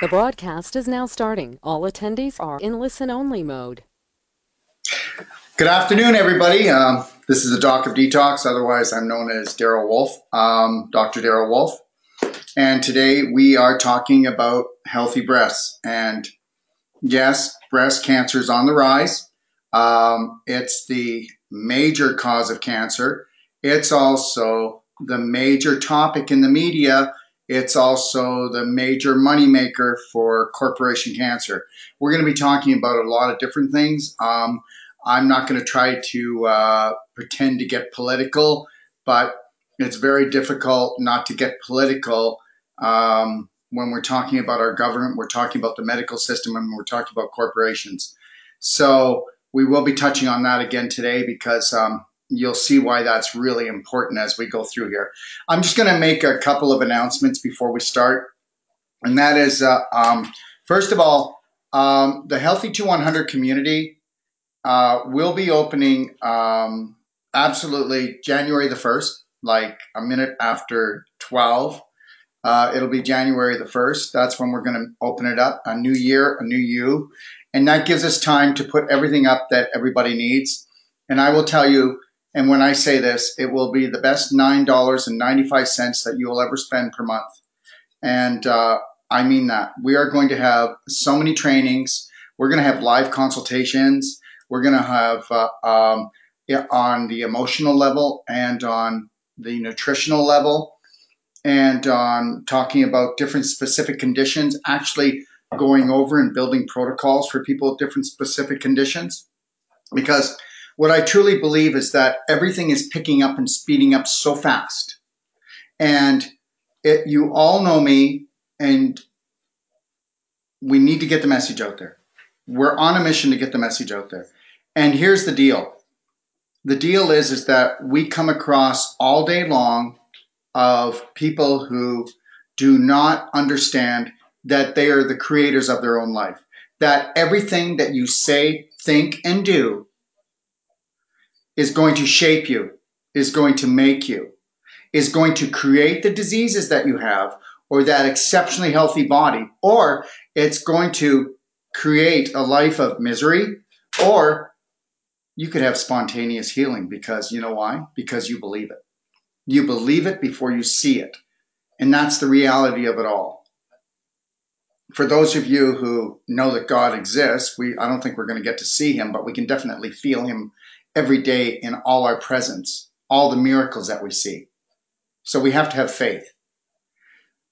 The broadcast is now starting. All attendees are in listen only mode. Good afternoon, everybody. Um, this is the Doc of Detox, otherwise, I'm known as Daryl Wolfe, um, Dr. Daryl Wolfe. And today we are talking about healthy breasts. And yes, breast cancer is on the rise. Um, it's the major cause of cancer. It's also the major topic in the media it's also the major moneymaker for corporation cancer. We're going to be talking about a lot of different things. Um, I'm not going to try to uh, pretend to get political, but it's very difficult not to get political um, when we're talking about our government, we're talking about the medical system, and we're talking about corporations. So we will be touching on that again today because um, you'll see why that's really important as we go through here. I'm just going to make a couple of announcements before we start. And that is, uh, um, first of all, um, the Healthy to 100 community uh, will be opening um, absolutely January the 1st, like a minute after 12. Uh, it'll be January the 1st. That's when we're going to open it up. A new year, a new you. And that gives us time to put everything up that everybody needs. And I will tell you, and when I say this, it will be the best $9.95 that you will ever spend per month. And uh, I mean that. We are going to have so many trainings. We're going to have live consultations. We're going to have uh, um, on the emotional level and on the nutritional level and on talking about different specific conditions, actually going over and building protocols for people with different specific conditions. Because what I truly believe is that everything is picking up and speeding up so fast. And it, you all know me, and we need to get the message out there. We're on a mission to get the message out there. And here's the deal. The deal is, is that we come across all day long of people who do not understand that they are the creators of their own life. That everything that you say, think, and do is going to shape you, is going to make you, is going to create the diseases that you have or that exceptionally healthy body, or it's going to create a life of misery, or you could have spontaneous healing because you know why? Because you believe it. You believe it before you see it. And that's the reality of it all. For those of you who know that God exists, we I don't think we're going to get to see him, but we can definitely feel him every day in all our presence, all the miracles that we see. So we have to have faith.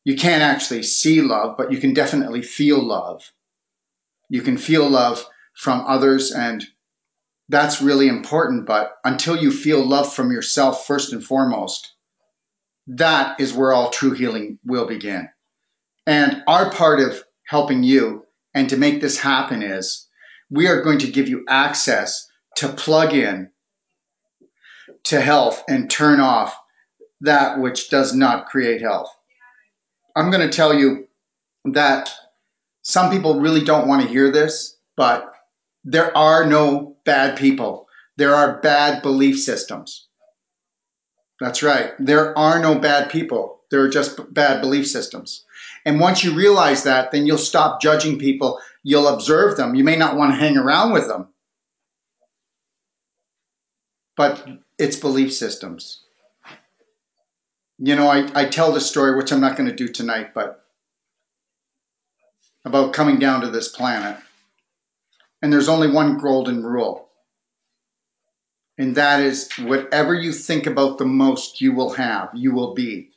You can't actually see love, but you can definitely feel love. You can feel love from others, and that's really important. But until you feel love from yourself, first and foremost, that is where all true healing will begin. And our part of helping you and to make this happen is we are going to give you access to plug in to health and turn off that which does not create health. I'm going to tell you that some people really don't want to hear this, but there are no bad people. There are bad belief systems. That's right. There are no bad people. There are just bad belief systems. And once you realize that, then you'll stop judging people. You'll observe them. You may not want to hang around with them, but it's belief systems. You know, I, I tell this story, which I'm not going to do tonight, but about coming down to this planet. And there's only one golden rule. And that is whatever you think about the most, you will have, you will be.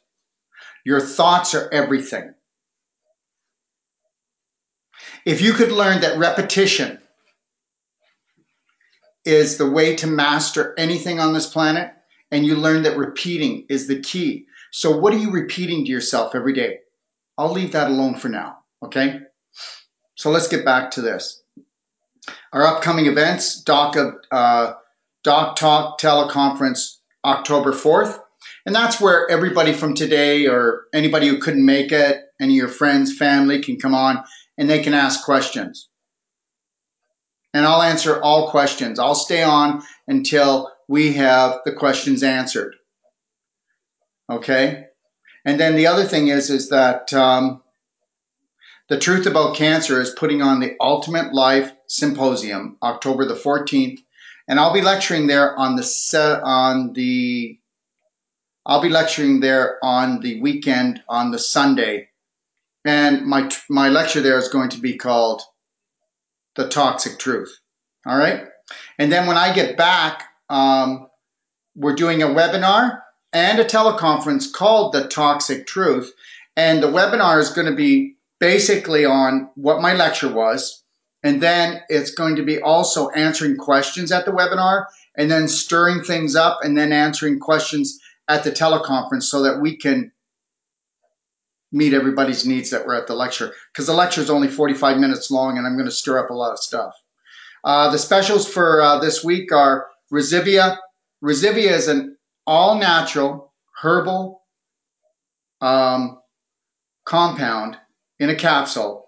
Your thoughts are everything. If you could learn that repetition is the way to master anything on this planet, and you learn that repeating is the key. So, what are you repeating to yourself every day? I'll leave that alone for now, okay? So, let's get back to this. Our upcoming events Doc, uh, Doc Talk Teleconference October 4th. And that's where everybody from today or anybody who couldn't make it, any of your friends, family can come on and they can ask questions and I'll answer all questions. I'll stay on until we have the questions answered. Okay? And then the other thing is, is that um, The Truth About Cancer is putting on the Ultimate Life Symposium, October the 14th, and I'll be lecturing there on the set on the I'll be lecturing there on the weekend on the Sunday, and my my lecture there is going to be called "The Toxic Truth." All right, and then when I get back, um, we're doing a webinar and a teleconference called "The Toxic Truth," and the webinar is going to be basically on what my lecture was. And then it's going to be also answering questions at the webinar and then stirring things up and then answering questions at the teleconference so that we can meet everybody's needs that were at the lecture. Because the lecture is only 45 minutes long and I'm going to stir up a lot of stuff. Uh, the specials for uh, this week are Resivia. Resivia is an all natural herbal um, compound in a capsule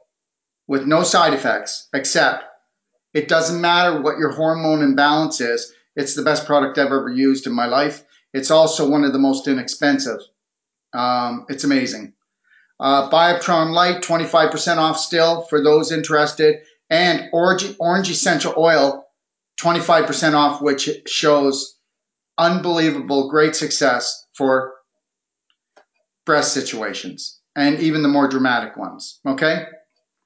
with no side effects, except it doesn't matter what your hormone imbalance is. It's the best product I've ever used in my life. It's also one of the most inexpensive. Um, it's amazing. Uh, Bioptron Light, 25% off still for those interested. And Orange, Orange Essential Oil, 25% off, which shows unbelievable great success for breast situations and even the more dramatic ones. Okay?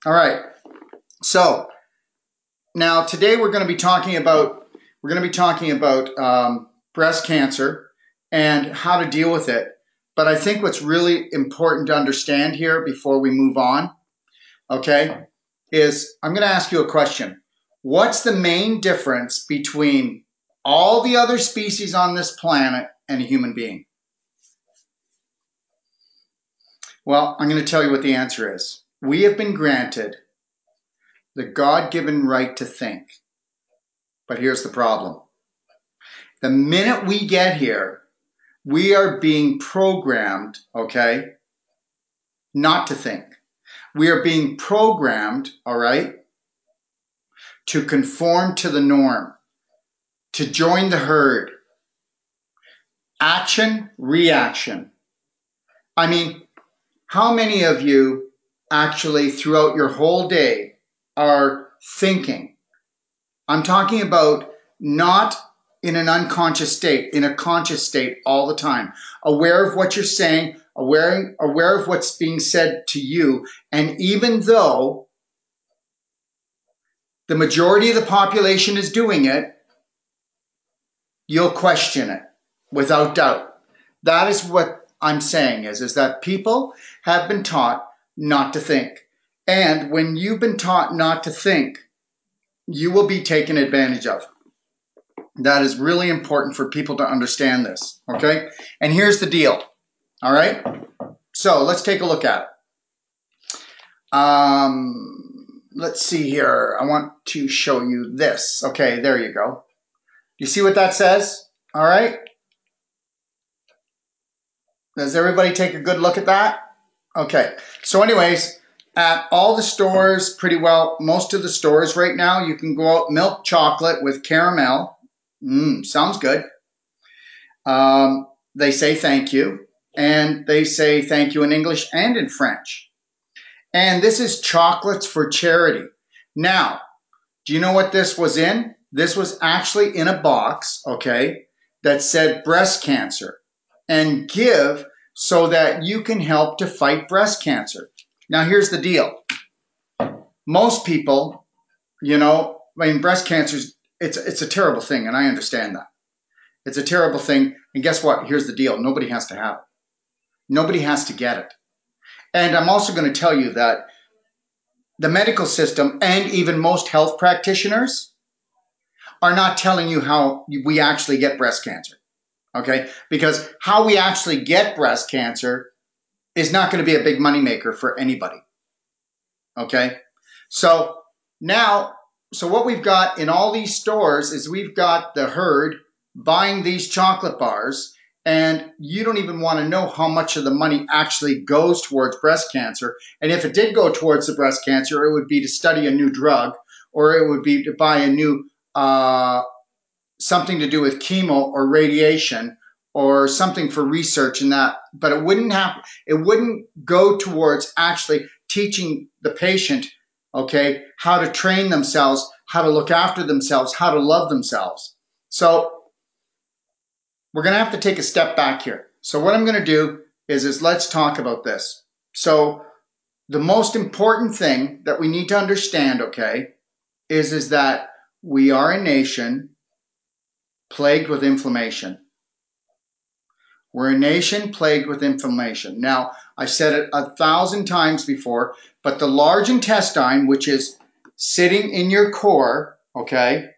All right. So now today we're going to be talking about we're going to be talking about um, breast cancer and how to deal with it. But I think what's really important to understand here before we move on, okay, is I'm going to ask you a question. What's the main difference between all the other species on this planet and a human being? Well, I'm going to tell you what the answer is. We have been granted the God given right to think. But here's the problem the minute we get here, we are being programmed, okay, not to think. We are being programmed, all right, to conform to the norm, to join the herd. Action, reaction. I mean, how many of you actually, throughout your whole day, are thinking? I'm talking about not in an unconscious state, in a conscious state all the time, aware of what you're saying, aware, aware of what's being said to you. And even though the majority of the population is doing it, you'll question it without doubt. That is what I'm saying is, is that people have been taught not to think. And when you've been taught not to think, you will be taken advantage of. That is really important for people to understand this. Okay? And here's the deal. All right? So let's take a look at it. Um, let's see here. I want to show you this. Okay, there you go. You see what that says? All right? Does everybody take a good look at that? Okay. So anyways, at all the stores, pretty well, most of the stores right now, you can go out milk chocolate with caramel. Mmm, sounds good. Um, they say thank you. And they say thank you in English and in French. And this is chocolates for charity. Now, do you know what this was in? This was actually in a box, okay, that said breast cancer and give so that you can help to fight breast cancer. Now, here's the deal. Most people, you know, I mean, breast cancer is it's it's a terrible thing, and I understand that. It's a terrible thing, and guess what? Here's the deal. Nobody has to have it. Nobody has to get it. And I'm also going to tell you that the medical system and even most health practitioners are not telling you how we actually get breast cancer okay? Because how we actually get breast cancer is not going to be a big moneymaker for anybody, okay? So now, so what we've got in all these stores is we've got the herd buying these chocolate bars, and you don't even want to know how much of the money actually goes towards breast cancer. And if it did go towards the breast cancer, it would be to study a new drug, or it would be to buy a new uh, something to do with chemo or radiation or something for research and that but it wouldn't have it wouldn't go towards actually teaching the patient, okay, how to train themselves, how to look after themselves, how to love themselves. So we're going to have to take a step back here. So what I'm going to do is, is let's talk about this. So the most important thing that we need to understand, okay, is, is that we are a nation plagued with inflammation. We're a nation plagued with inflammation. Now, I've said it a thousand times before, but the large intestine, which is sitting in your core, okay,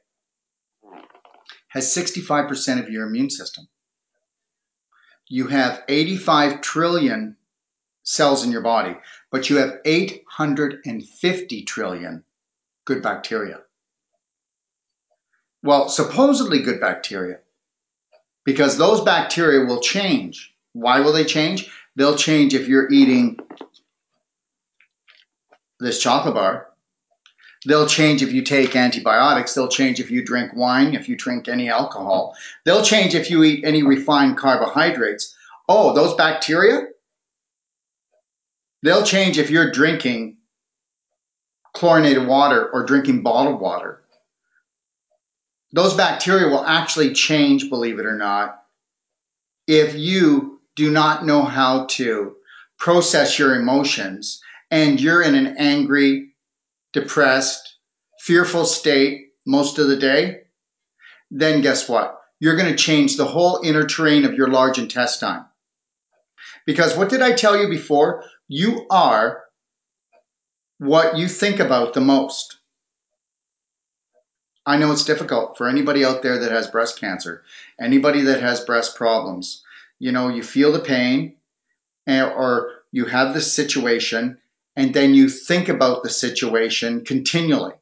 has 65% of your immune system. You have 85 trillion cells in your body, but you have 850 trillion good bacteria. Well, supposedly good bacteria, because those bacteria will change. Why will they change? They'll change if you're eating this chocolate bar. They'll change if you take antibiotics. They'll change if you drink wine, if you drink any alcohol. They'll change if you eat any refined carbohydrates. Oh, those bacteria? They'll change if you're drinking chlorinated water or drinking bottled water. Those bacteria will actually change, believe it or not, if you do not know how to process your emotions and you're in an angry, depressed, fearful state most of the day, then guess what? You're going to change the whole inner terrain of your large intestine. Because what did I tell you before? You are what you think about the most. I know it's difficult for anybody out there that has breast cancer, anybody that has breast problems. You know, you feel the pain eh, or you have the situation and then you think about the situation continually.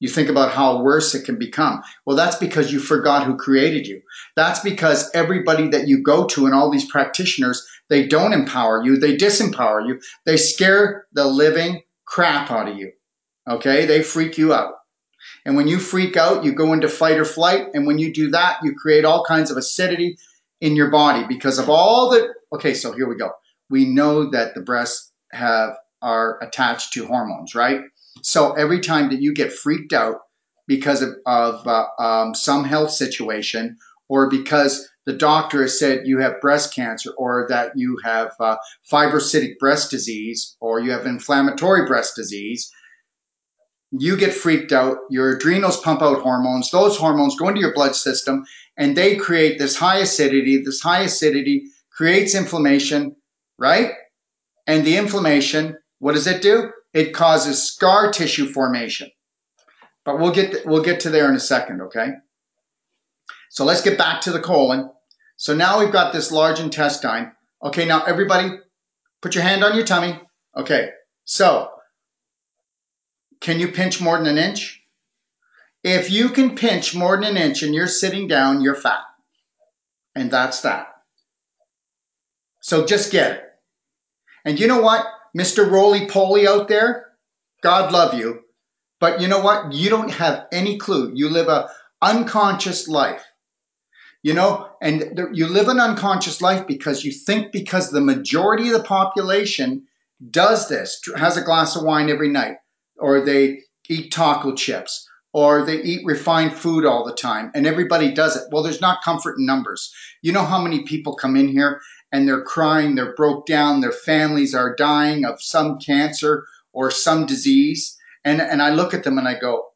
You think about how worse it can become. Well, that's because you forgot who created you. That's because everybody that you go to and all these practitioners, they don't empower you. They disempower you. They scare the living crap out of you. Okay. They freak you out. And when you freak out, you go into fight or flight. And when you do that, you create all kinds of acidity in your body because of all the. Okay. So here we go. We know that the breasts have are attached to hormones, right? So every time that you get freaked out because of, of uh, um, some health situation or because the doctor has said you have breast cancer or that you have uh, fibrocystic breast disease or you have inflammatory breast disease, you get freaked out. Your adrenals pump out hormones. Those hormones go into your blood system and they create this high acidity. This high acidity creates inflammation, right? And the inflammation, what does it do? it causes scar tissue formation. But we'll get we'll get to there in a second, okay? So let's get back to the colon. So now we've got this large intestine. Okay, now everybody put your hand on your tummy. Okay. So, can you pinch more than an inch? If you can pinch more than an inch and you're sitting down, you're fat. And that's that. So just get it. And you know what? Mr. Roly Poly out there, God love you. But you know what? You don't have any clue. You live a unconscious life. You know, and you live an unconscious life because you think because the majority of the population does this, has a glass of wine every night, or they eat taco chips, or they eat refined food all the time, and everybody does it. Well, there's not comfort in numbers. You know how many people come in here and they're crying, they're broke down, their families are dying of some cancer or some disease. And, and I look at them and I go,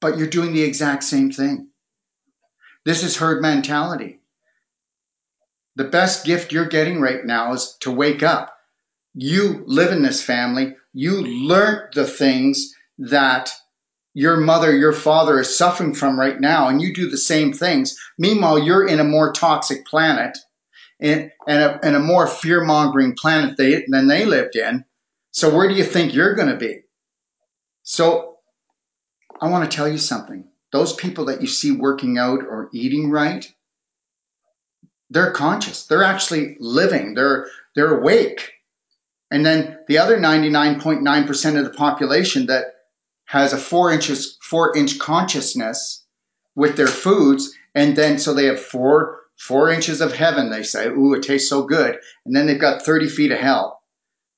but you're doing the exact same thing. This is herd mentality. The best gift you're getting right now is to wake up. You live in this family. You learned the things that your mother, your father is suffering from right now, and you do the same things. Meanwhile, you're in a more toxic planet and, and, a, and a more fear mongering planet they, than they lived in. So, where do you think you're going to be? So, I want to tell you something. Those people that you see working out or eating right, they're conscious. They're actually living. They're they're awake. And then the other 99.9% of the population that has a four inches four inch consciousness with their foods, and then so they have four four inches of heaven, they say. Ooh, it tastes so good. And then they've got 30 feet of hell.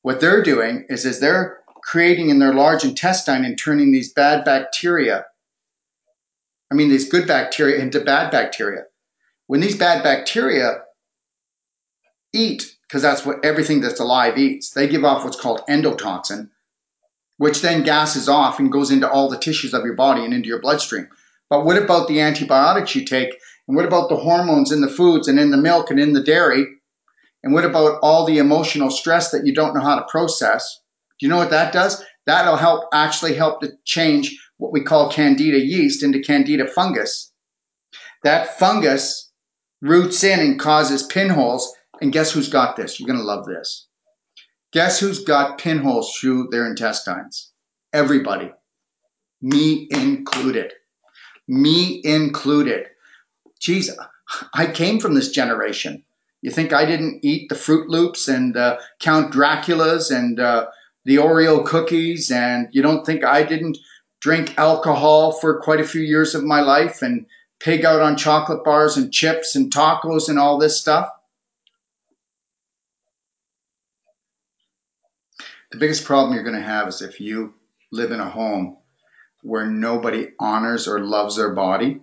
what they're doing is, is they're creating in their large intestine and turning these bad bacteria, I mean, these good bacteria into bad bacteria. When these bad bacteria eat, because that's what everything that's alive eats, they give off what's called endotoxin, which then gases off and goes into all the tissues of your body and into your bloodstream. But what about the antibiotics you take? And what about the hormones in the foods and in the milk and in the dairy? And what about all the emotional stress that you don't know how to process? Do you know what that does? That'll help actually help to change what we call candida yeast into candida fungus. That fungus roots in and causes pinholes. And guess who's got this? You're going to love this. Guess who's got pinholes through their intestines? Everybody. Me included. Me included. Geez, I came from this generation. You think I didn't eat the Fruit Loops and uh, Count Draculas and uh, the Oreo cookies, and you don't think I didn't drink alcohol for quite a few years of my life and pig out on chocolate bars and chips and tacos and all this stuff? The biggest problem you're going to have is if you live in a home where nobody honors or loves their body.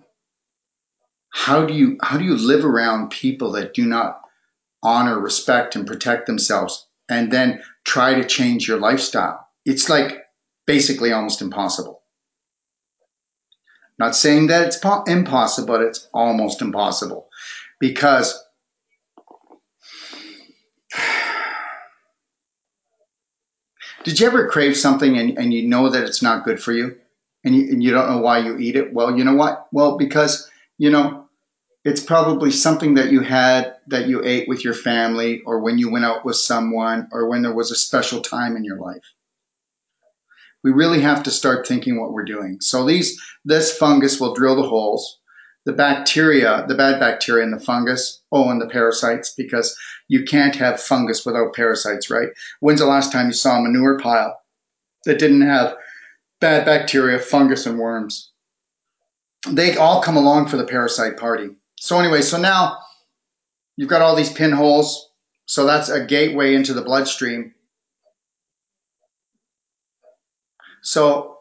How do you how do you live around people that do not honor, respect, and protect themselves, and then try to change your lifestyle? It's like basically almost impossible. Not saying that it's impossible, but it's almost impossible because Did you ever crave something and, and you know that it's not good for you and you, and you don't know why you eat it? Well, you know what? Well, because, you know, it's probably something that you had that you ate with your family or when you went out with someone or when there was a special time in your life. We really have to start thinking what we're doing. So these this fungus will drill the holes the bacteria, the bad bacteria and the fungus, oh, and the parasites, because you can't have fungus without parasites, right? When's the last time you saw a manure pile that didn't have bad bacteria, fungus, and worms? They all come along for the parasite party. So, anyway, so now you've got all these pinholes. So, that's a gateway into the bloodstream. So,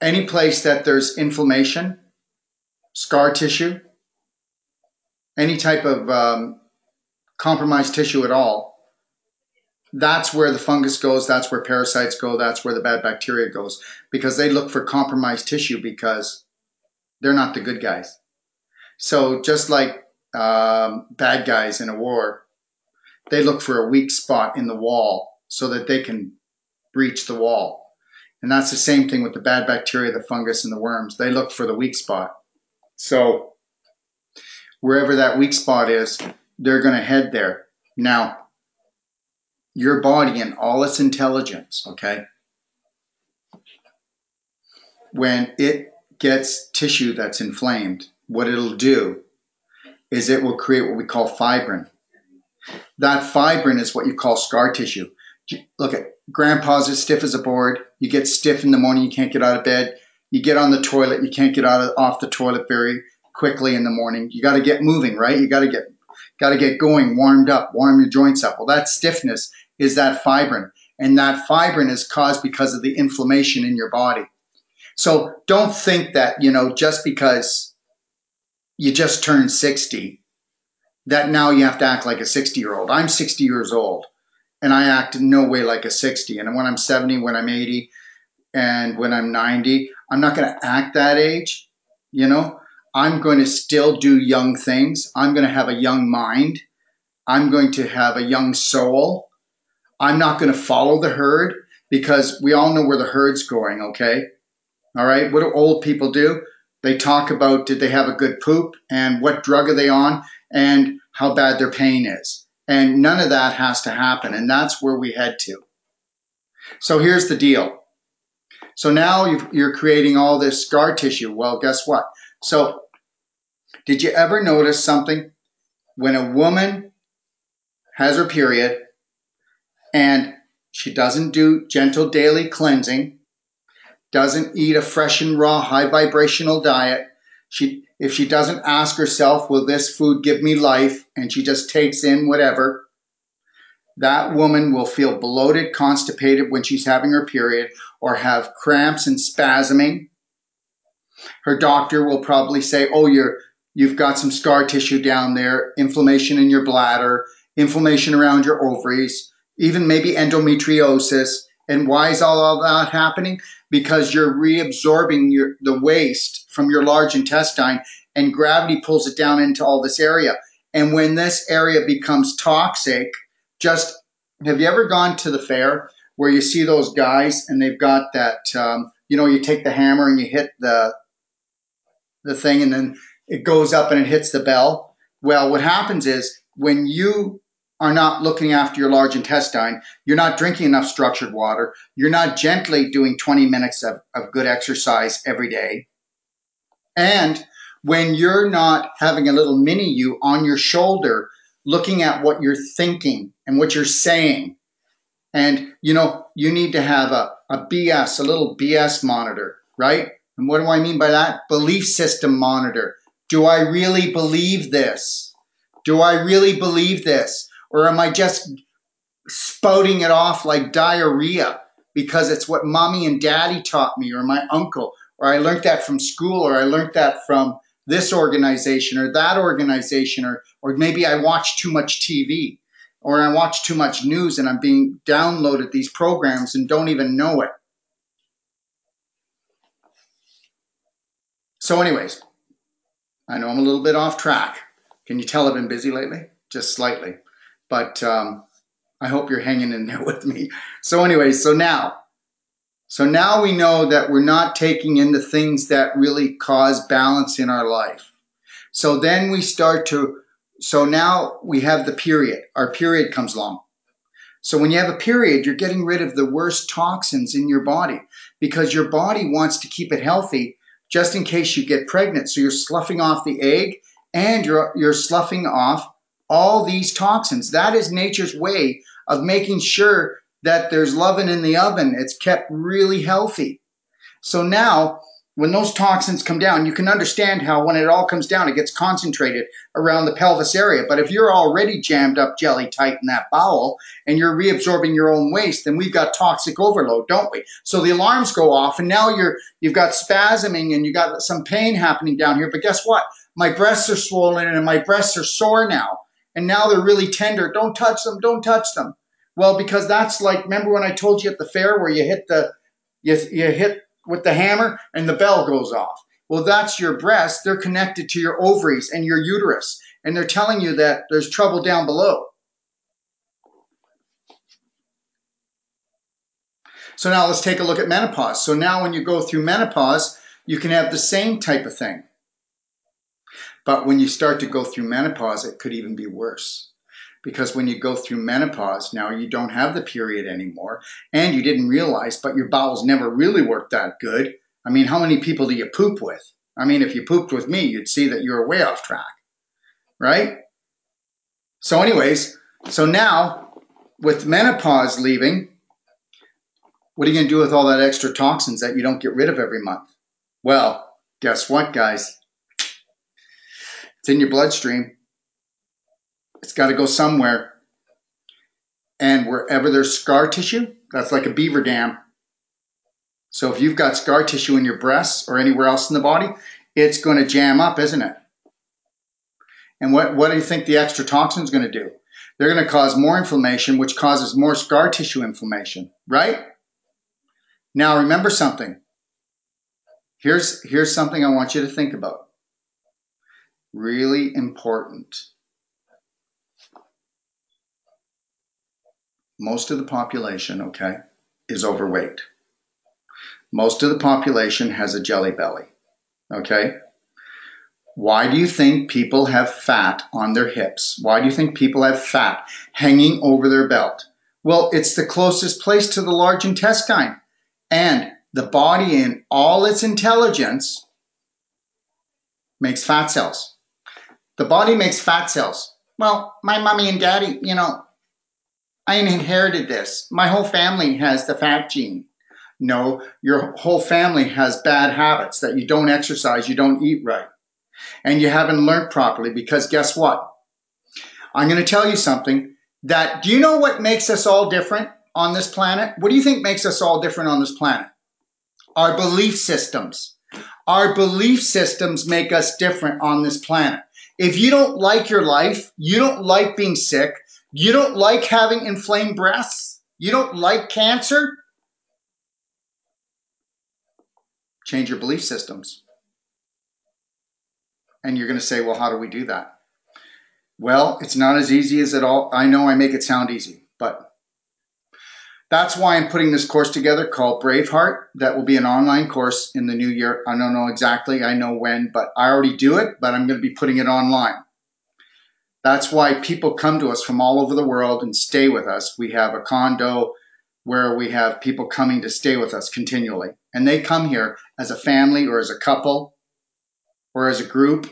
any place that there's inflammation, scar tissue, any type of um, compromised tissue at all, that's where the fungus goes, that's where parasites go, that's where the bad bacteria goes, because they look for compromised tissue because they're not the good guys. So just like um, bad guys in a war, they look for a weak spot in the wall so that they can breach the wall. And that's the same thing with the bad bacteria, the fungus, and the worms. They look for the weak spot. So wherever that weak spot is, they're going to head there. Now, your body and all its intelligence, okay, when it gets tissue that's inflamed, what it'll do is it will create what we call fibrin. That fibrin is what you call scar tissue. Look at grandpa's as stiff as a board. You get stiff in the morning, you can't get out of bed you get on the toilet, you can't get out of, off the toilet very quickly in the morning. You got to get moving, right? You got to get got to get going, warmed up, warm your joints up. Well, that stiffness is that fibrin, and that fibrin is caused because of the inflammation in your body. So don't think that you know just because you just turned 60 that now you have to act like a 60 year old. I'm 60 years old and I act in no way like a 60. And when I'm 70, when I'm 80, and when I'm 90, I'm not going to act that age. You know, I'm going to still do young things. I'm going to have a young mind. I'm going to have a young soul. I'm not going to follow the herd because we all know where the herd's going, okay? All right. What do old people do? They talk about did they have a good poop and what drug are they on and how bad their pain is. And none of that has to happen. And that's where we head to. So here's the deal so now you're creating all this scar tissue. Well, guess what? So, did you ever notice something? When a woman has her period and she doesn't do gentle daily cleansing, doesn't eat a fresh and raw high vibrational diet, she if she doesn't ask herself, will this food give me life? And she just takes in whatever, that woman will feel bloated, constipated when she's having her period, or have cramps and spasming. Her doctor will probably say, "Oh, you're you've got some scar tissue down there, inflammation in your bladder, inflammation around your ovaries, even maybe endometriosis." And why is all of that happening? Because you're reabsorbing your, the waste from your large intestine and gravity pulls it down into all this area. And when this area becomes toxic, just have you ever gone to the fair where you see those guys and they've got that, um, you know, you take the hammer and you hit the the thing and then it goes up and it hits the bell. Well, what happens is when you are not looking after your large intestine, you're not drinking enough structured water, you're not gently doing 20 minutes of, of good exercise every day, and when you're not having a little mini you on your shoulder looking at what you're thinking and what you're saying. And, you know, you need to have a, a BS, a little BS monitor, right? And what do I mean by that? Belief system monitor. Do I really believe this? Do I really believe this? Or am I just spouting it off like diarrhea because it's what mommy and daddy taught me or my uncle or I learned that from school or I learned that from this organization or that organization or or maybe I watch too much TV or I watch too much news and I'm being downloaded these programs and don't even know it. So anyways, I know I'm a little bit off track. Can you tell I've been busy lately? Just slightly. But um, I hope you're hanging in there with me. So anyways, so now so now we know that we're not taking in the things that really cause balance in our life. So then we start to, so now we have the period. Our period comes along. So when you have a period, you're getting rid of the worst toxins in your body because your body wants to keep it healthy just in case you get pregnant. So you're sloughing off the egg and you're, you're sloughing off all these toxins. That is nature's way of making sure that there's loving in the oven. It's kept really healthy. So now, when those toxins come down, you can understand how when it all comes down, it gets concentrated around the pelvis area. But if you're already jammed up jelly tight in that bowel and you're reabsorbing your own waste, then we've got toxic overload, don't we? So the alarms go off and now you're you've got spasming and you got some pain happening down here. But guess what? My breasts are swollen and my breasts are sore now. And now they're really tender. Don't touch them, don't touch them. Well, because that's like, remember when I told you at the fair where you hit the, you, you hit with the hammer and the bell goes off. Well, that's your breast. They're connected to your ovaries and your uterus. And they're telling you that there's trouble down below. So now let's take a look at menopause. So now when you go through menopause, you can have the same type of thing. But when you start to go through menopause, it could even be worse because when you go through menopause, now you don't have the period anymore and you didn't realize, but your bowels never really worked that good. I mean, how many people do you poop with? I mean, if you pooped with me, you'd see that you're way off track, right? So, anyways, so now with menopause leaving, what are you going to do with all that extra toxins that you don't get rid of every month? Well, guess what, guys? It's in your bloodstream. It's got to go somewhere. And wherever there's scar tissue, that's like a beaver dam. So if you've got scar tissue in your breasts or anywhere else in the body, it's going to jam up, isn't it? And what, what do you think the extra toxin is going to do? They're going to cause more inflammation, which causes more scar tissue inflammation, right? Now remember something. Here's, here's something I want you to think about. Really important. Most of the population, okay, is overweight. Most of the population has a jelly belly, okay? Why do you think people have fat on their hips? Why do you think people have fat hanging over their belt? Well, it's the closest place to the large intestine. And the body, in all its intelligence, makes fat cells. The body makes fat cells. Well, my mommy and daddy, you know, I inherited this. My whole family has the fat gene. No, your whole family has bad habits that you don't exercise, you don't eat right, and you haven't learned properly because guess what? I'm going to tell you something. that do you know what makes us all different on this planet? What do you think makes us all different on this planet? Our belief systems. Our belief systems make us different on this planet. If you don't like your life, you don't like being sick, you don't like having inflamed breasts, you don't like cancer, change your belief systems. And you're going to say, well, how do we do that? Well, it's not as easy as it all. I know I make it sound easy, but that's why I'm putting this course together called Braveheart. That will be an online course in the new year. I don't know exactly, I know when, but I already do it, but I'm going to be putting it online. That's why people come to us from all over the world and stay with us. We have a condo where we have people coming to stay with us continually. And they come here as a family or as a couple or as a group,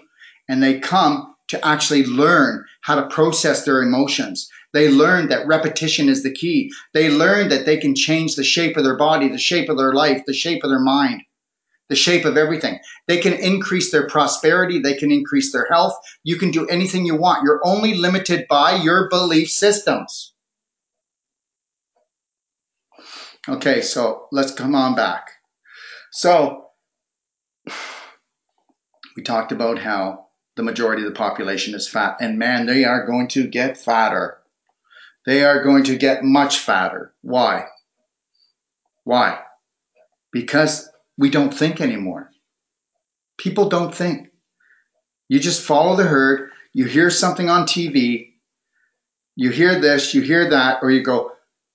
and they come to actually learn how to process their emotions. They learn that repetition is the key. They learn that they can change the shape of their body, the shape of their life, the shape of their mind, the shape of everything. They can increase their prosperity. They can increase their health. You can do anything you want. You're only limited by your belief systems. Okay, so let's come on back. So, we talked about how the majority of the population is fat, and man, they are going to get fatter. They are going to get much fatter. Why? Why? Because we don't think anymore. People don't think. You just follow the herd. You hear something on TV. You hear this, you hear that, or you go,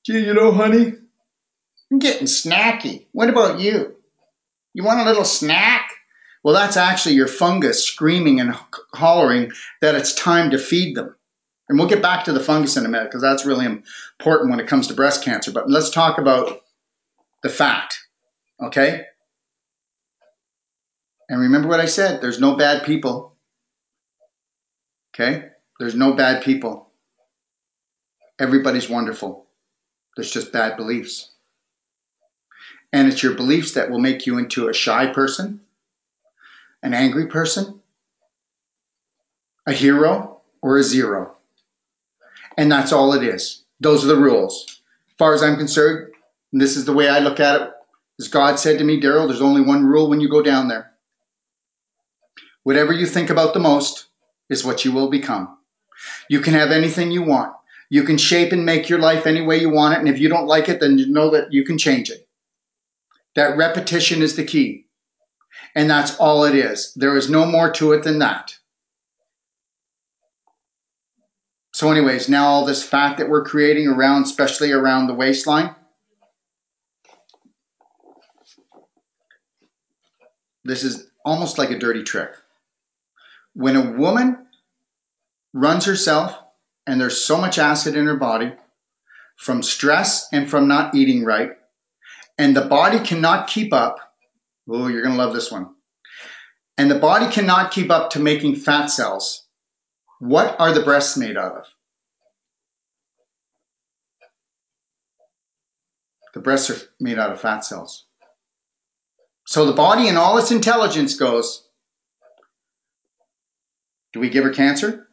gee, you know, honey, I'm getting snacky. What about you? You want a little snack? Well, that's actually your fungus screaming and hollering that it's time to feed them. And we'll get back to the fungus in a minute because that's really important when it comes to breast cancer. But let's talk about the fat, okay? And remember what I said there's no bad people, okay? There's no bad people. Everybody's wonderful. There's just bad beliefs. And it's your beliefs that will make you into a shy person, an angry person, a hero, or a zero. And that's all it is. Those are the rules. As far as I'm concerned, this is the way I look at it, as God said to me, Daryl, there's only one rule when you go down there. Whatever you think about the most is what you will become. You can have anything you want. You can shape and make your life any way you want it. And if you don't like it, then you know that you can change it. That repetition is the key. And that's all it is. There is no more to it than that. So, anyways, now all this fat that we're creating around, especially around the waistline, this is almost like a dirty trick. When a woman runs herself and there's so much acid in her body from stress and from not eating right, and the body cannot keep up. Oh, you're going to love this one. And the body cannot keep up to making fat cells. What are the breasts made out of? The breasts are made out of fat cells. So the body in all its intelligence goes, do we give her cancer?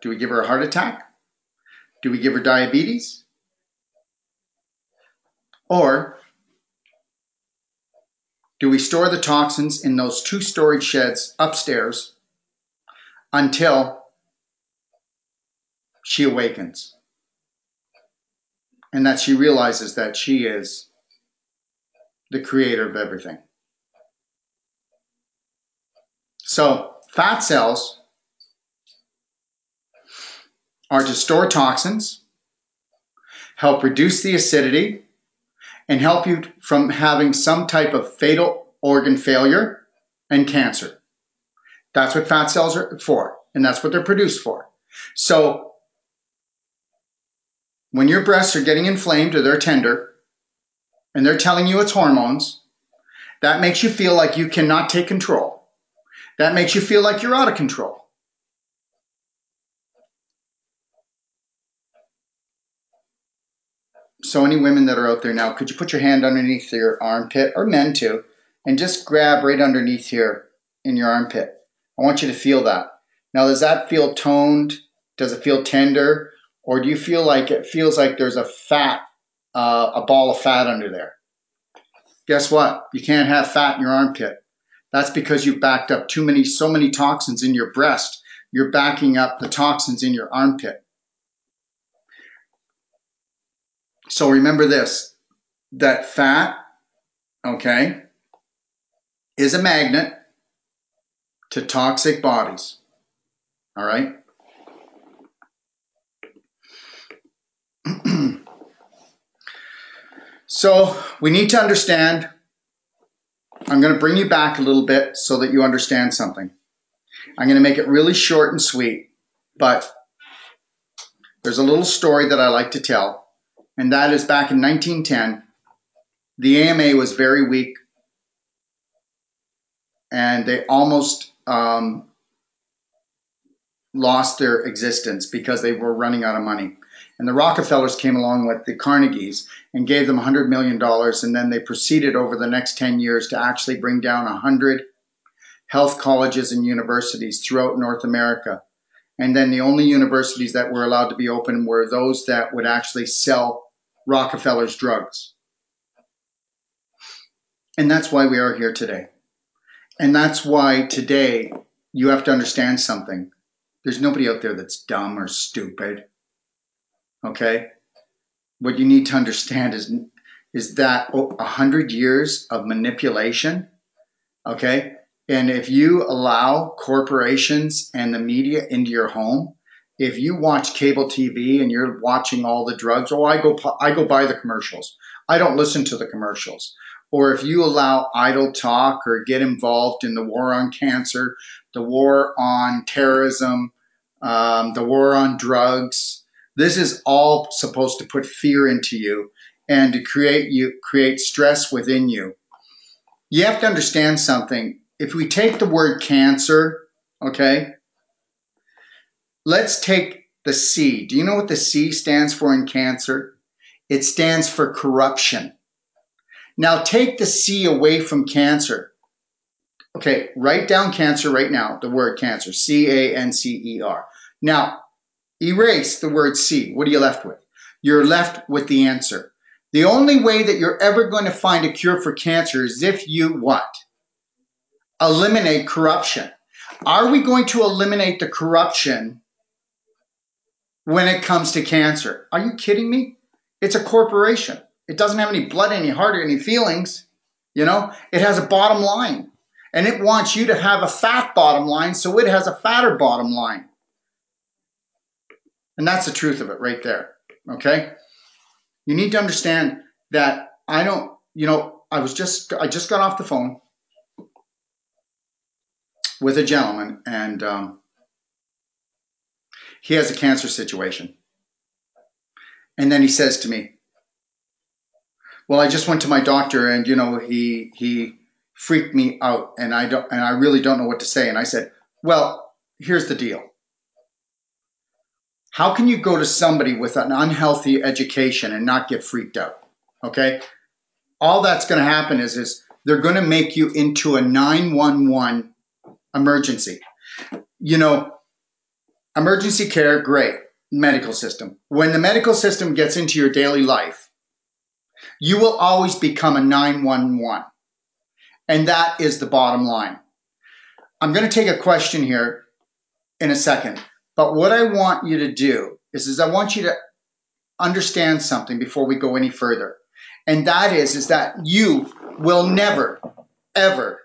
Do we give her a heart attack? Do we give her diabetes? Or do we store the toxins in those two storage sheds upstairs until she awakens? And that she realizes that she is the creator of everything. So, fat cells are to store toxins, help reduce the acidity, and help you from having some type of fatal organ failure and cancer. That's what fat cells are for, and that's what they're produced for. So, when your breasts are getting inflamed or they're tender, and they're telling you it's hormones, that makes you feel like you cannot take control. That makes you feel like you're out of control. So, any women that are out there now, could you put your hand underneath your armpit, or men too, and just grab right underneath here in your armpit? I want you to feel that. Now, does that feel toned? Does it feel tender? Or do you feel like it feels like there's a fat, uh, a ball of fat under there? Guess what? You can't have fat in your armpit. That's because you've backed up too many, so many toxins in your breast. You're backing up the toxins in your armpit. So remember this that fat, okay, is a magnet to toxic bodies. All right? so we need to understand. I'm going to bring you back a little bit so that you understand something. I'm going to make it really short and sweet, but there's a little story that I like to tell, and that is back in 1910, the AMA was very weak, and they almost um, lost their existence because they were running out of money. And the Rockefellers came along with the Carnegies and gave them $100 million. And then they proceeded over the next 10 years to actually bring down 100 health colleges and universities throughout North America. And then the only universities that were allowed to be open were those that would actually sell Rockefeller's drugs. And that's why we are here today. And that's why today you have to understand something. There's nobody out there that's dumb or stupid. Okay? What you need to understand is is that a hundred years of manipulation, okay? And if you allow corporations and the media into your home, if you watch cable TV and you're watching all the drugs, oh, I go I go buy the commercials. I don't listen to the commercials. Or if you allow idle talk or get involved in the war on cancer, the war on terrorism, um, the war on drugs, this is all supposed to put fear into you and to create you create stress within you. You have to understand something if we take the word cancer, okay, let's take the C. Do you know what the C stands for in cancer? It stands for corruption. Now take the C away from cancer. Okay, write down cancer right now, the word cancer, C A N C E R. Now, erase the word C. What are you left with? You're left with the answer. The only way that you're ever going to find a cure for cancer is if you what? eliminate corruption. Are we going to eliminate the corruption when it comes to cancer? Are you kidding me? It's a corporation. It doesn't have any blood, any heart, or any feelings. You know, it has a bottom line. And it wants you to have a fat bottom line, so it has a fatter bottom line. And that's the truth of it right there. Okay? You need to understand that I don't, you know, I was just, I just got off the phone with a gentleman, and um, he has a cancer situation. And then he says to me, "Well, I just went to my doctor, and you know, he he freaked me out, and I don't, and I really don't know what to say." And I said, "Well, here's the deal." How can you go to somebody with an unhealthy education and not get freaked out? Okay? All that's going to happen is is they're going to make you into a 911 emergency. You know, emergency care, great. Medical system. When the medical system gets into your daily life, you will always become a 911. And that is the bottom line. I'm going to take a question here in a second. But what I want you to do is, is I want you to understand something before we go any further. And that is, is that you will never, ever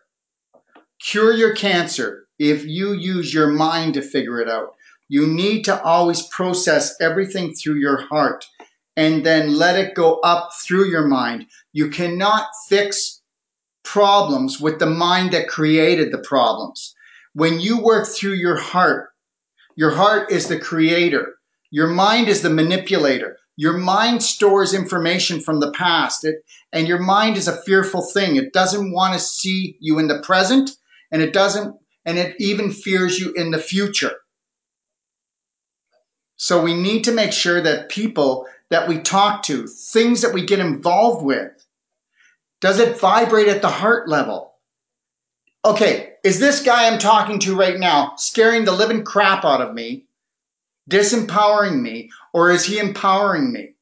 cure your cancer if you use your mind to figure it out. You need to always process everything through your heart and then let it go up through your mind. You cannot fix problems with the mind that created the problems. When you work through your heart, your heart is the creator. Your mind is the manipulator. Your mind stores information from the past, it, and your mind is a fearful thing. It doesn't want to see you in the present, and it doesn't and it even fears you in the future. So we need to make sure that people that we talk to, things that we get involved with, does it vibrate at the heart level? Okay, is this guy I'm talking to right now scaring the living crap out of me, disempowering me, or is he empowering me?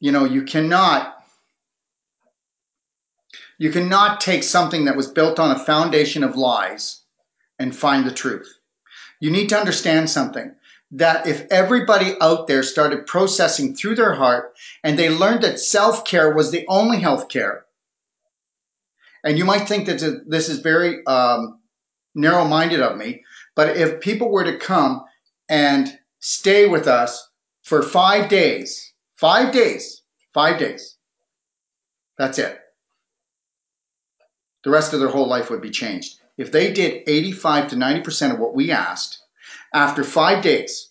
You know, you cannot you cannot take something that was built on a foundation of lies and find the truth. You need to understand something that if everybody out there started processing through their heart and they learned that self care was the only health care, and you might think that this is very um, narrow minded of me, but if people were to come and stay with us for five days, five days, five days, that's it. The rest of their whole life would be changed. If they did 85 to 90% of what we asked, after five days,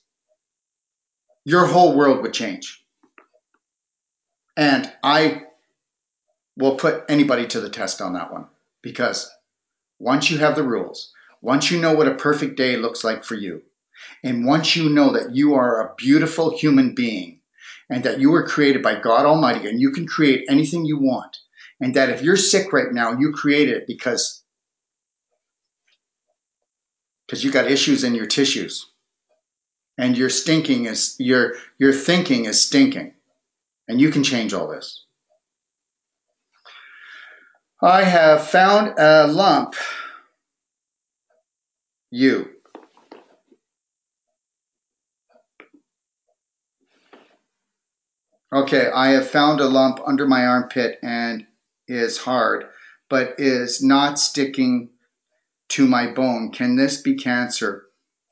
your whole world would change. And I will put anybody to the test on that one. Because once you have the rules, once you know what a perfect day looks like for you, and once you know that you are a beautiful human being and that you were created by God Almighty and you can create anything you want, and that if you're sick right now, you created it because because you got issues in your tissues. And your stinking is your your thinking is stinking. And you can change all this i have found a lump you okay i have found a lump under my armpit and is hard but is not sticking to my bone can this be cancer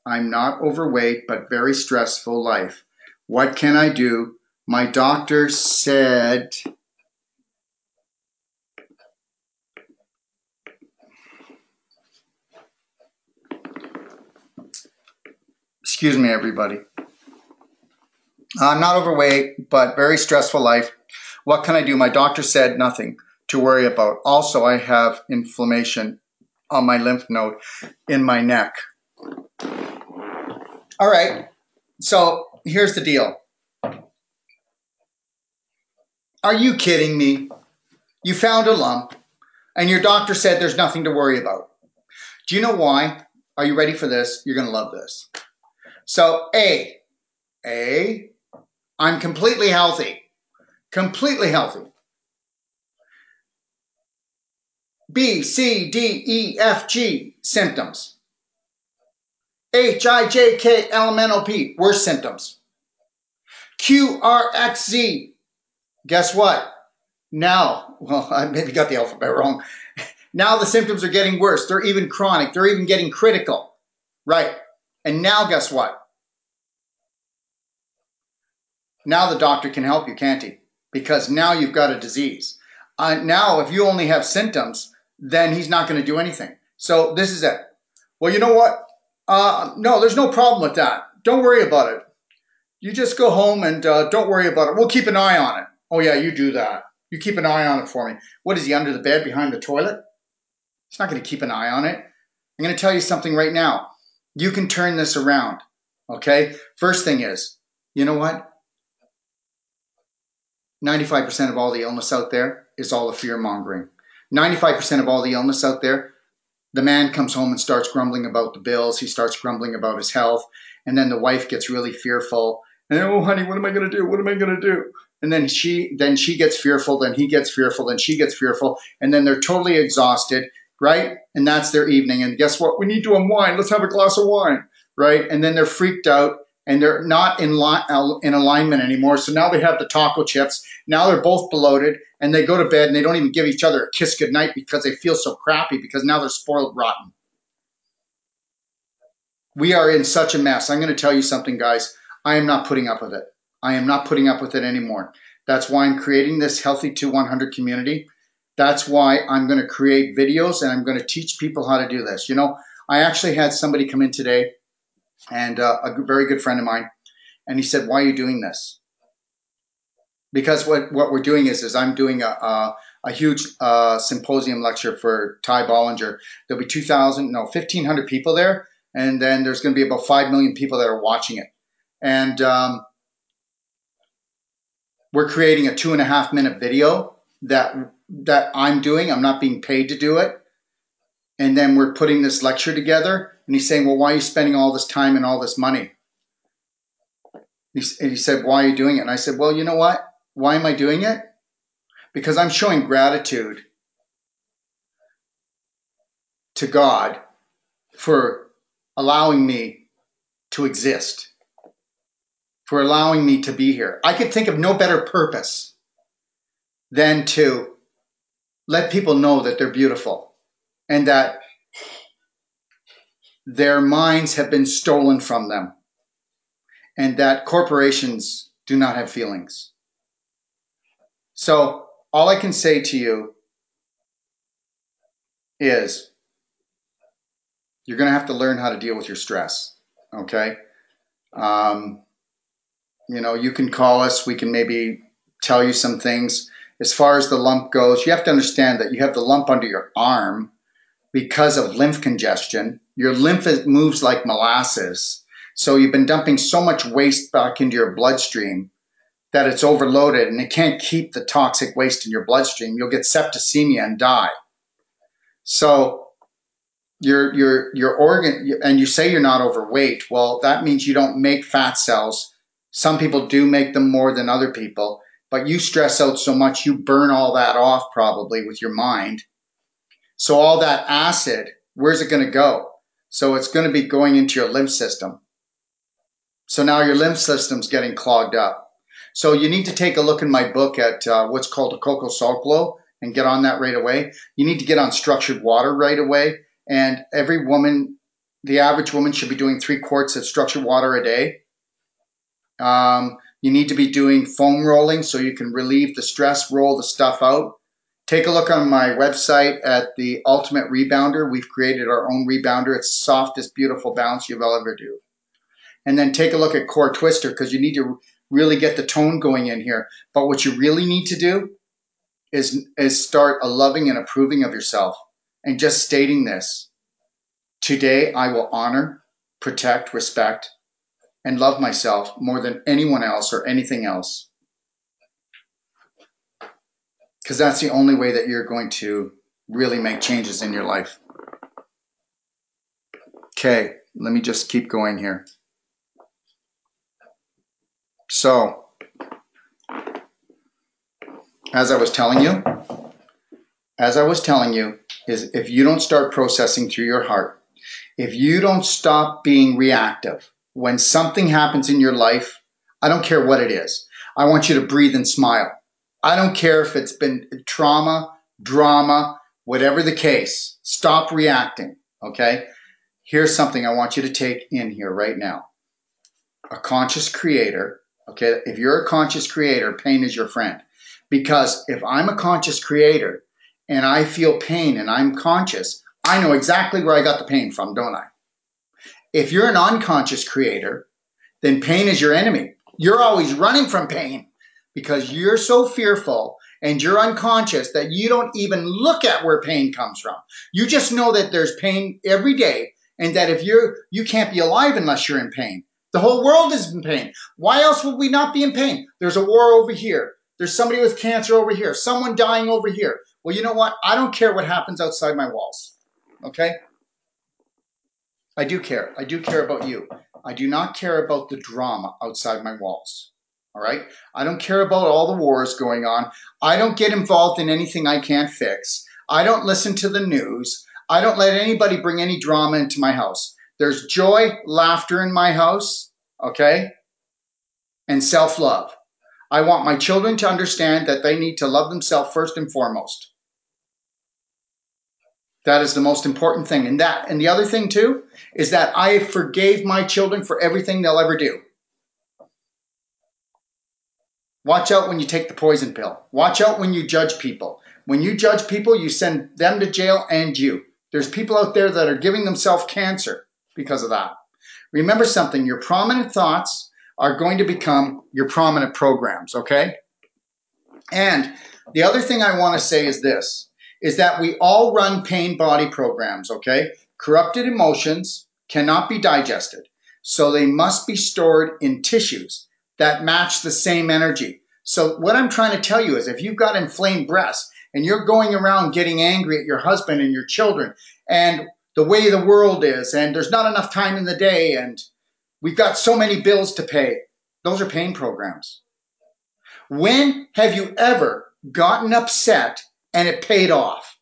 I'm not overweight, but very stressful life. What can I do? My doctor said Excuse me, everybody. I'm not overweight, but very stressful life. What can I do? My doctor said nothing to worry about. Also, I have inflammation on my lymph node in my neck. All right. So here's the deal. Are you kidding me? You found a lump and your doctor said there's nothing to worry about. Do you know why? Are you ready for this? You're going to love this. So, A, A, I'm completely healthy. Completely healthy. B, C, D, E, F, G, symptoms. H, I, J, K, L, M, N, O, P, worst symptoms. Q, R, X, Z, guess what? Now, well, I maybe got the alphabet wrong. Now the symptoms are getting worse. They're even chronic. They're even getting critical. Right. And now guess what? Now the doctor can help you, can't he? Because now you've got a disease. Uh, now, if you only have symptoms, then he's not going to do anything. So this is it. Well, you know what? Uh, no, there's no problem with that. Don't worry about it. You just go home and uh, don't worry about it. We'll keep an eye on it. Oh, yeah, you do that. You keep an eye on it for me. What is he under the bed behind the toilet? He's not going to keep an eye on it. I'm going to tell you something right now. You can turn this around. Okay? First thing is, you know what? 95% of all the illness out there is all the fear mongering. 95% of all the illness out there, the man comes home and starts grumbling about the bills. He starts grumbling about his health. And then the wife gets really fearful. And oh, honey, what am I going to do? What am I going to do? And then she, then she gets fearful. Then he gets fearful. Then she gets fearful. And then they're totally exhausted, right? And that's their evening. And guess what? We need to unwind. Let's have a glass of wine, right? And then they're freaked out and they're not in, li- uh, in alignment anymore. So now they have the taco chips. Now they're both bloated and they go to bed and they don't even give each other a kiss goodnight because they feel so crappy because now they're spoiled rotten. We are in such a mess. I'm going to tell you something, guys. I am not putting up with it. I am not putting up with it anymore. That's why I'm creating this Healthy to 100 community. That's why I'm going to create videos and I'm going to teach people how to do this. You know, I actually had somebody come in today and uh, a very good friend of mine, and he said, "Why are you doing this?" Because what what we're doing is is I'm doing a a, a huge uh, symposium lecture for Ty Bollinger. There'll be two thousand, no, fifteen hundred people there, and then there's going to be about five million people that are watching it, and um, we're creating a two and a half minute video that that I'm doing. I'm not being paid to do it And then we're putting this lecture together. And he's saying, Well, why are you spending all this time and all this money? and he said, Why are you doing it? And I said, Well, you know what? Why am I doing it? Because I'm showing gratitude to God for allowing me to exist, for allowing me to be here. I could think of no better purpose than to let people know that they're beautiful and that their minds have been stolen from them and that corporations do not have feelings. So, all I can say to you is you're going to have to learn how to deal with your stress. Okay. Um, you know, you can call us. We can maybe tell you some things. As far as the lump goes, you have to understand that you have the lump under your arm because of lymph congestion. Your lymph moves like molasses. So you've been dumping so much waste back into your bloodstream that it's overloaded and it can't keep the toxic waste in your bloodstream. You'll get septicemia and die. So your your your organ and you say you're not overweight well that means you don't make fat cells some people do make them more than other people but you stress out so much you burn all that off probably with your mind. So all that acid where's it going to go? So it's going to be going into your lymph system. So now your lymph system's getting clogged up. So you need to take a look in my book at uh, what's called a coco salt glow and get on that right away. You need to get on structured water right away. And every woman, the average woman, should be doing three quarts of structured water a day. Um, you need to be doing foam rolling so you can relieve the stress, roll the stuff out. Take a look on my website at the Ultimate Rebounder. We've created our own rebounder. It's the softest, beautiful bounce you'll ever do. And then take a look at Core Twister because you need to really get the tone going in here. But what you really need to do is, is start a loving and approving of yourself and just stating this Today I will honor, protect, respect, and love myself more than anyone else or anything else. Because that's the only way that you're going to really make changes in your life. Okay, let me just keep going here. So, as I was telling you, as I was telling you, is if you don't start processing through your heart, if you don't stop being reactive when something happens in your life, I don't care what it is. I want you to breathe and smile. I don't care if it's been trauma, drama, whatever the case. Stop reacting. Okay. Here's something I want you to take in here right now. A conscious creator. Okay. If you're a conscious creator, pain is your friend. Because if I'm a conscious creator and I feel pain and I'm conscious, I know exactly where I got the pain from, don't I? If you're an unconscious creator, then pain is your enemy. You're always running from pain because you're so fearful and you're unconscious that you don't even look at where pain comes from. You just know that there's pain every day and that if you're you can't be alive unless you're in pain. The whole world is in pain. Why else would we not be in pain? There's a war over here. There's somebody with cancer over here. Someone dying over here. Well, you know what? I don't care what happens outside my walls. Okay? I do care. I do care about you. I do not care about the drama outside my walls. All right? I don't care about all the wars going on. I don't get involved in anything I can't fix. I don't listen to the news. I don't let anybody bring any drama into my house. There's joy, laughter in my house, okay? And self love. I want my children to understand that they need to love themselves first and foremost. That is the most important thing. And that and the other thing too is that I forgave my children for everything they'll ever do. Watch out when you take the poison pill. Watch out when you judge people. When you judge people, you send them to jail and you. There's people out there that are giving themselves cancer because of that. Remember something, your prominent thoughts are going to become your prominent programs, okay? And the other thing I want to say is this is that we all run pain body programs, okay? Corrupted emotions cannot be digested, so they must be stored in tissues that match the same energy. So, what I'm trying to tell you is if you've got inflamed breasts, and you're going around getting angry at your husband and your children and the way the world is, and there's not enough time in the day, and we've got so many bills to pay. Those are pain programs. When have you ever gotten upset and it paid off?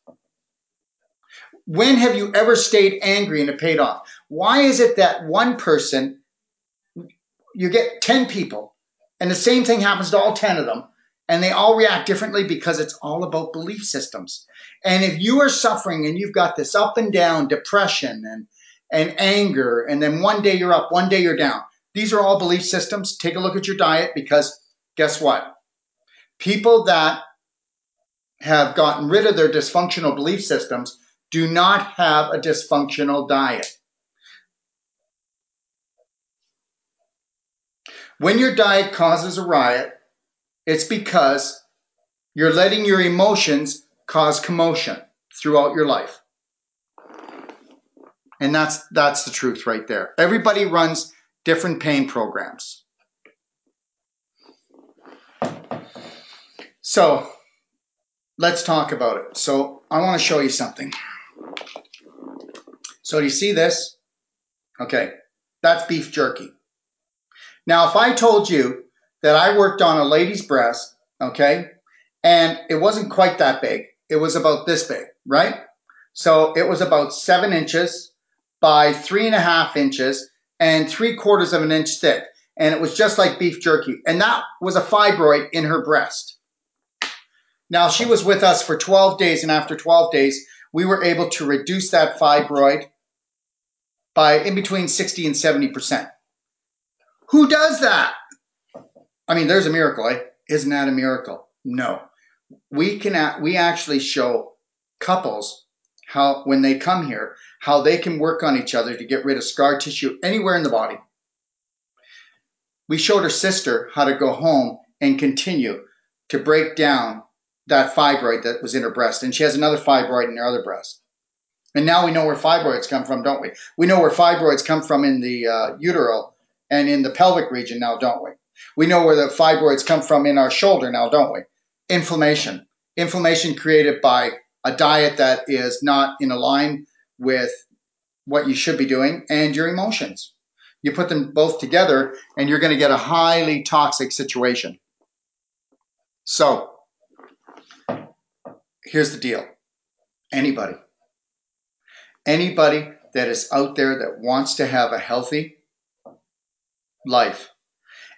When have you ever stayed angry and it paid off? Why is it that one person, you get 10 people, and the same thing happens to all 10 of them, and they all react differently because it's all about belief systems. And if you are suffering and you've got this up and down depression and, and anger, and then one day you're up, one day you're down, these are all belief systems. Take a look at your diet because guess what? People that have gotten rid of their dysfunctional belief systems do not have a dysfunctional diet. When your diet causes a riot, it's because you're letting your emotions cause commotion throughout your life. And that's that's the truth right there. Everybody runs different pain programs. So, let's talk about it. So, I want to show you something. So, do you see this? Okay, that's beef jerky. Now, if I told you that I worked on a lady's breast, okay, and it wasn't quite that big, it was about this big, right? So, it was about seven inches by three and a half inches and three quarters of an inch thick. And it was just like beef jerky. And that was a fibroid in her breast. Now, she was with us for 12 days, and after 12 days, we were able to reduce that fibroid by in between 60 and 70%. Who does that? I mean, there's a miracle. Eh? Isn't that a miracle? No. We can we actually show couples how when they come here how they can work on each other to get rid of scar tissue anywhere in the body. We showed her sister how to go home and continue to break down that fibroid that was in her breast. And she has another fibroid in her other breast. And now we know where fibroids come from, don't we? We know where fibroids come from in the uh, uteral and in the pelvic region now, don't we? We know where the fibroids come from in our shoulder now, don't we? Inflammation. Inflammation created by a diet that is not in line with what you should be doing and your emotions. You put them both together and you're going to get a highly toxic situation. So, here's the deal anybody, anybody that is out there that wants to have a healthy life,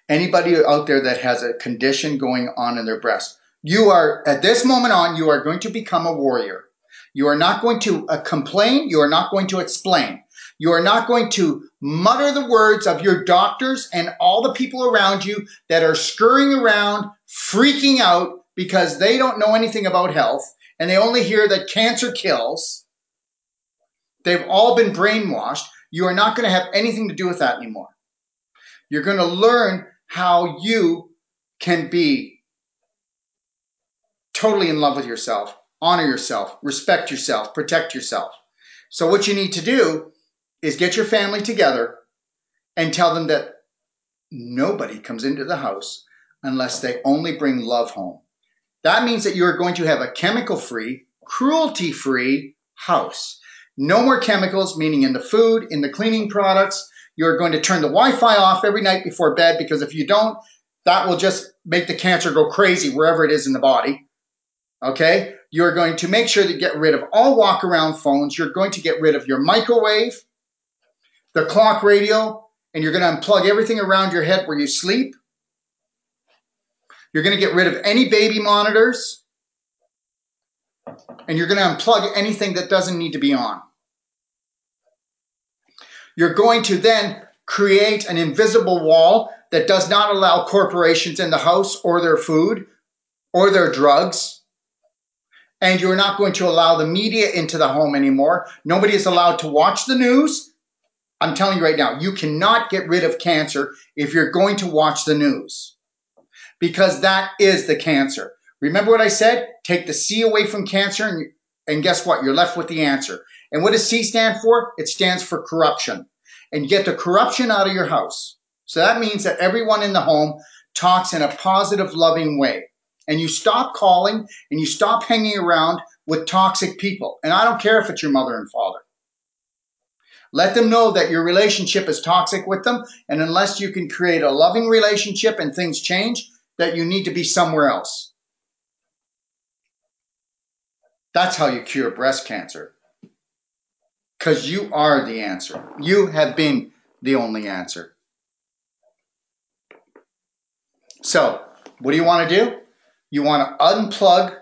anybody out there that has a condition going on in their breast, you are, at this moment on, you are going to become a warrior. You are not going to uh, complain. You are not going to explain. You are not going to mutter the words of your doctors and all the people around you that are scurrying around, freaking out because they don't know anything about health and they only hear that cancer kills. They've all been brainwashed. You are not going to have anything to do with that anymore. You're going to learn how you can be totally in love with yourself, honor yourself, respect yourself, protect yourself. So, what you need to do is get your family together and tell them that nobody comes into the house unless they only bring love home. That means that you're going to have a chemical free, cruelty free house. No more chemicals, meaning in the food, in the cleaning products. You're going to turn the Wi Fi off every night before bed because if you don't, that will just make the cancer go crazy wherever it is in the body. Okay? You're going to make sure to get rid of all walk around phones. You're going to get rid of your microwave, the clock radio, and you're going to unplug everything around your head where you sleep. You're going to get rid of any baby monitors. And you're going to unplug anything that doesn't need to be on. You're going to then create an invisible wall that does not allow corporations in the house or their food or their drugs. And you're not going to allow the media into the home anymore. Nobody is allowed to watch the news. I'm telling you right now, you cannot get rid of cancer if you're going to watch the news because that is the cancer. Remember what I said? Take the C away from cancer, and, and guess what? You're left with the answer. And what does C stand for? It stands for corruption. And get the corruption out of your house. So that means that everyone in the home talks in a positive, loving way. and you stop calling and you stop hanging around with toxic people. And I don't care if it's your mother and father. Let them know that your relationship is toxic with them, and unless you can create a loving relationship and things change, that you need to be somewhere else. That's how you cure breast cancer. Because you are the answer. You have been the only answer. So, what do you want to do? You want to unplug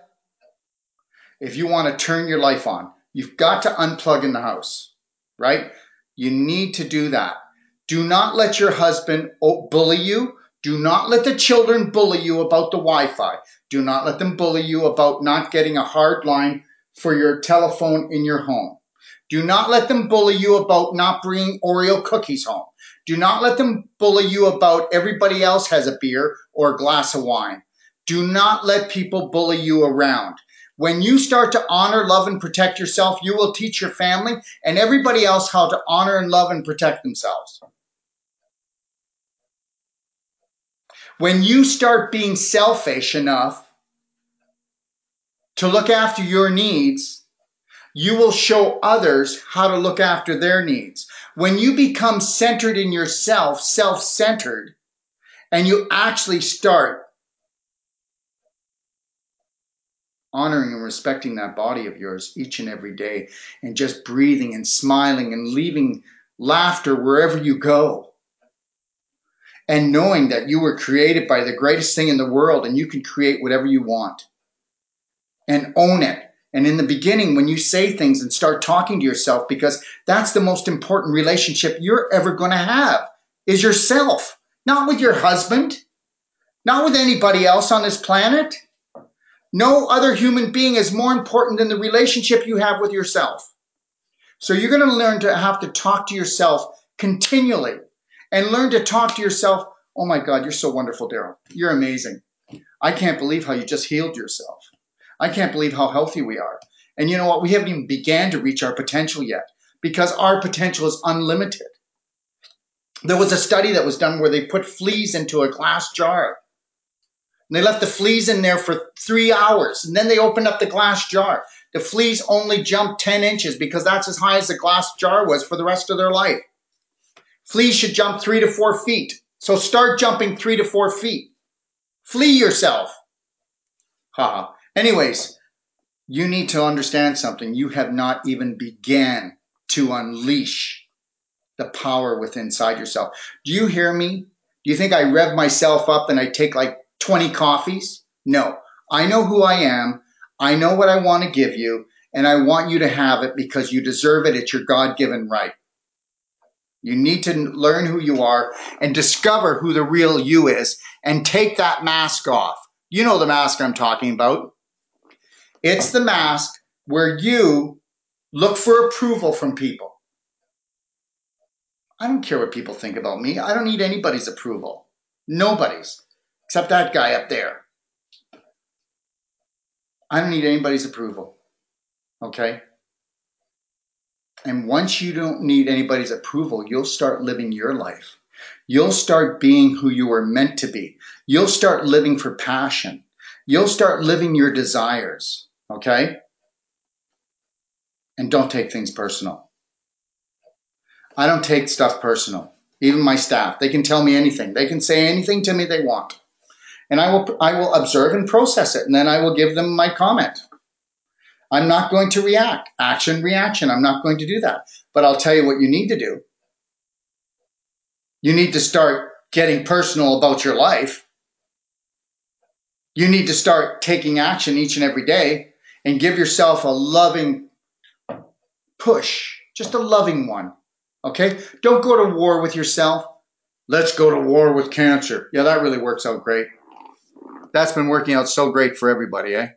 if you want to turn your life on. You've got to unplug in the house, right? You need to do that. Do not let your husband bully you. Do not let the children bully you about the Wi Fi. Do not let them bully you about not getting a hard line for your telephone in your home. Do not let them bully you about not bringing Oreo cookies home. Do not let them bully you about everybody else has a beer or a glass of wine. Do not let people bully you around. When you start to honor, love, and protect yourself, you will teach your family and everybody else how to honor and love and protect themselves. When you start being selfish enough to look after your needs, you will show others how to look after their needs. When you become centered in yourself, self centered, and you actually start honoring and respecting that body of yours each and every day and just breathing and smiling and leaving laughter wherever you go. And knowing that you were created by the greatest thing in the world and you can create whatever you want. And own it. And in the beginning, when you say things and start talking to yourself, because that's the most important relationship you're ever going to have, is yourself. Not with your husband, not with anybody else on this planet no other human being is more important than the relationship you have with yourself. So you're going to learn to have to talk to yourself continually and learn to talk to yourself. Oh my God, you're so wonderful, Daryl. You're amazing. I can't believe how you just healed yourself. I can't believe how healthy we are. And you know what? We haven't even began to reach our potential yet because our potential is unlimited. There was a study that was done where they put fleas into a glass jar and they left the fleas in there for three hours. And then they opened up the glass jar. The fleas only jumped 10 inches because that's as high as the glass jar was for the rest of their life. Fleas should jump three to four feet. So start jumping three to four feet. Flee yourself. Ha. Anyways, you need to understand something. You have not even began to unleash the power within inside yourself. Do you hear me? Do you think I rev myself up and I take like 20 coffees. No, I know who I am. I know what I want to give you, and I want you to have it because you deserve it. It's your God given right. You need to learn who you are and discover who the real you is and take that mask off. You know the mask I'm talking about. It's the mask where you look for approval from people. I don't care what people think about me. I don't need anybody's approval. Nobody's except that guy up there. I don't need anybody's approval. Okay? And once you don't need anybody's approval, you'll start living your life. You'll start being who you were meant to be. You'll start living for passion. You'll start living your desires. Okay? And don't take things personal. I don't take stuff personal. Even my staff, they can tell me anything. They can say anything to me they want and I will I will observe and process it, and then I will give them my comment. I'm not going to react. Action, reaction. I'm not going to do that. But I'll tell you what you need to do. You need to start getting personal about your life. You need to start taking action each and every day and give yourself a loving push, just a loving one. Okay? Don't go to war with yourself. Let's go to war with cancer. Yeah, that really works out great that's been working out so great for everybody, eh?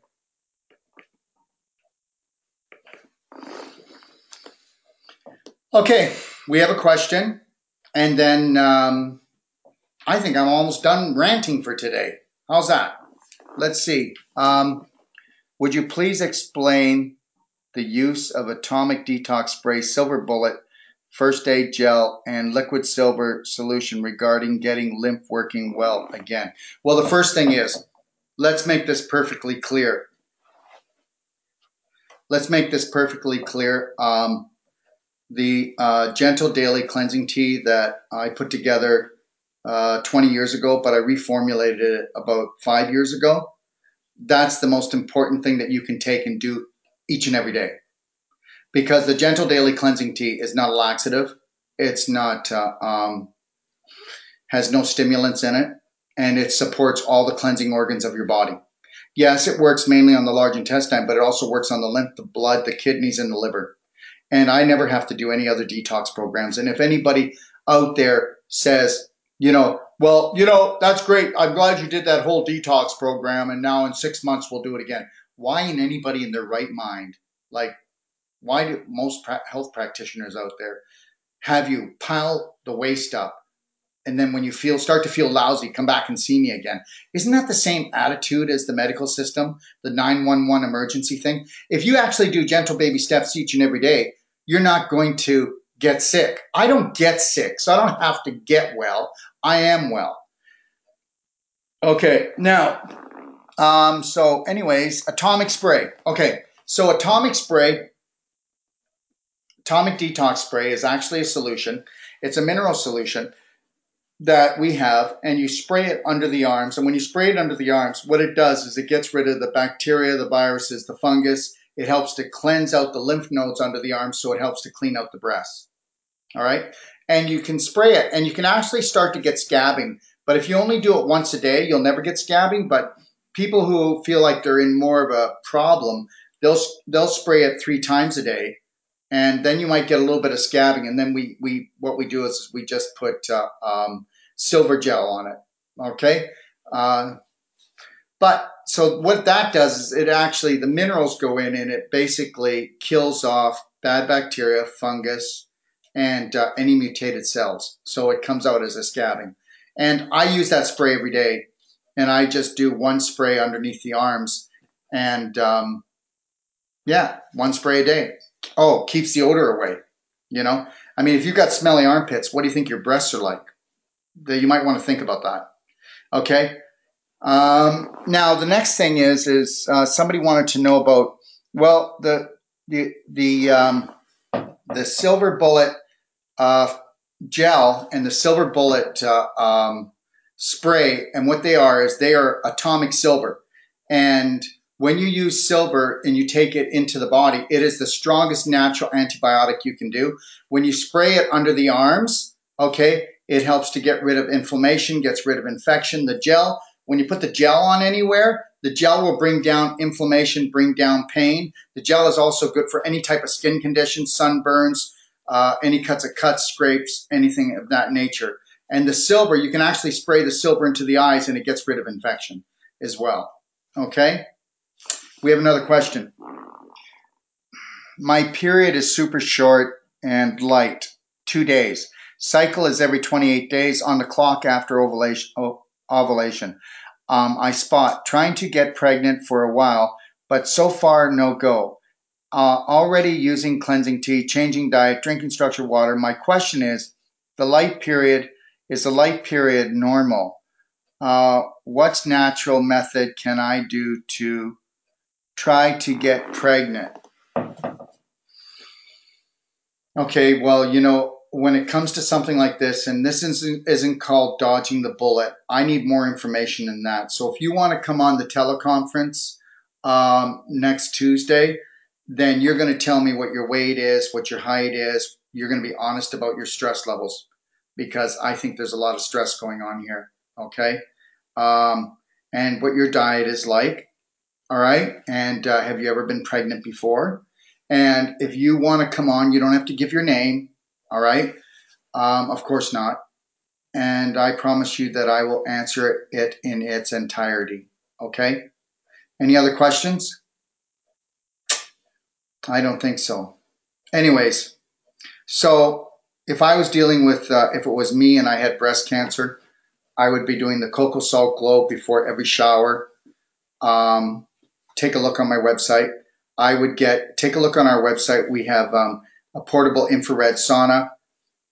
Okay, we have a question, and then um, I think I'm almost done ranting for today. How's that? Let's see. Um, would you please explain the use of atomic detox spray, silver bullet, first aid gel, and liquid silver solution regarding getting lymph working well again? Well, the first thing is let's make this perfectly clear. Let's make this perfectly clear. Um, the uh, Gentle Daily Cleansing Tea that I put together uh, 20 years ago, but I reformulated it about five years ago. That's the most important thing that you can take and do each and every day. Because the Gentle Daily Cleansing Tea is not a laxative. It's not, uh, um, has no stimulants in it, and it supports all the cleansing organs of your body. Yes, it works mainly on the large intestine, but it also works on the lymph, the blood, the kidneys, and the liver. And I never have to do any other detox programs. And if anybody out there says, you know, well, you know, that's great. I'm glad you did that whole detox program, and now in six months we'll do it again. Why, in anybody in their right mind, like, why do most health practitioners out there have you pile the waste up and then when you feel start to feel lousy come back and see me again isn't that the same attitude as the medical system the 911 emergency thing if you actually do gentle baby steps each and every day you're not going to get sick i don't get sick so i don't have to get well i am well okay now um, so anyways atomic spray okay so atomic spray atomic detox spray is actually a solution it's a mineral solution that we have and you spray it under the arms. And when you spray it under the arms, what it does is it gets rid of the bacteria, the viruses, the fungus. It helps to cleanse out the lymph nodes under the arms, so it helps to clean out the breasts. All right. And you can spray it and you can actually start to get scabbing. But if you only do it once a day, you'll never get scabbing. But people who feel like they're in more of a problem, they'll they'll spray it three times a day and then you might get a little bit of scabbing. And then we we what we do is we just put uh, um, silver gel on it. Okay, uh, but so what that does is it actually the minerals go in and it basically kills off bad bacteria, fungus, and uh, any mutated cells. So it comes out as a scabbing. And I use that spray every day, and I just do one spray underneath the arms, and um, yeah, one spray a day. Oh, keeps the odor away. You know, I mean, if you've got smelly armpits, what do you think your breasts are like? You might want to think about that. Okay. Um, now the next thing is is uh, somebody wanted to know about well the the the um, the silver bullet uh, gel and the silver bullet uh, um, spray and what they are is they are atomic silver and when you use silver and you take it into the body, it is the strongest natural antibiotic you can do. When you spray it under the arms, okay, it helps to get rid of inflammation, gets rid of infection. The gel, when you put the gel on anywhere, the gel will bring down inflammation, bring down pain. The gel is also good for any type of skin condition, sunburns, uh, any cuts of cuts, scrapes, anything of that nature. And the silver, you can actually spray the silver into the eyes and it gets rid of infection as well. Okay? We have another question. My period is super short and light, two days. Cycle is every 28 days on the clock after ovulation. Ovulation. Um, I spot trying to get pregnant for a while, but so far no go. Uh, already using cleansing tea, changing diet, drinking structured water. My question is the light period, is the light period normal? Uh, natural method can I do to try to get pregnant. Okay, well, you know, when it comes to something like this, and this isn't, isn't called dodging the bullet, I need more information than that. So if you want to come on the teleconference um, next Tuesday, then you're going to tell me what your weight is, what your height is. You're going to be honest about your stress levels because I think there's a lot of stress going on here. Okay. Um, and what your diet is like all right. And uh, have you ever been pregnant before? And if you want to come on, you don't have to give your name. All right. Um, of course not. And I promise you that I will answer it in its entirety. Okay. Any other questions? I don't think so. Anyways, so if I was dealing with, uh, if it was me and I had breast cancer, I would be doing the cocoa salt glow before every shower. Um, take a look on my website. I would get take a look on our website. We have um, a portable infrared sauna.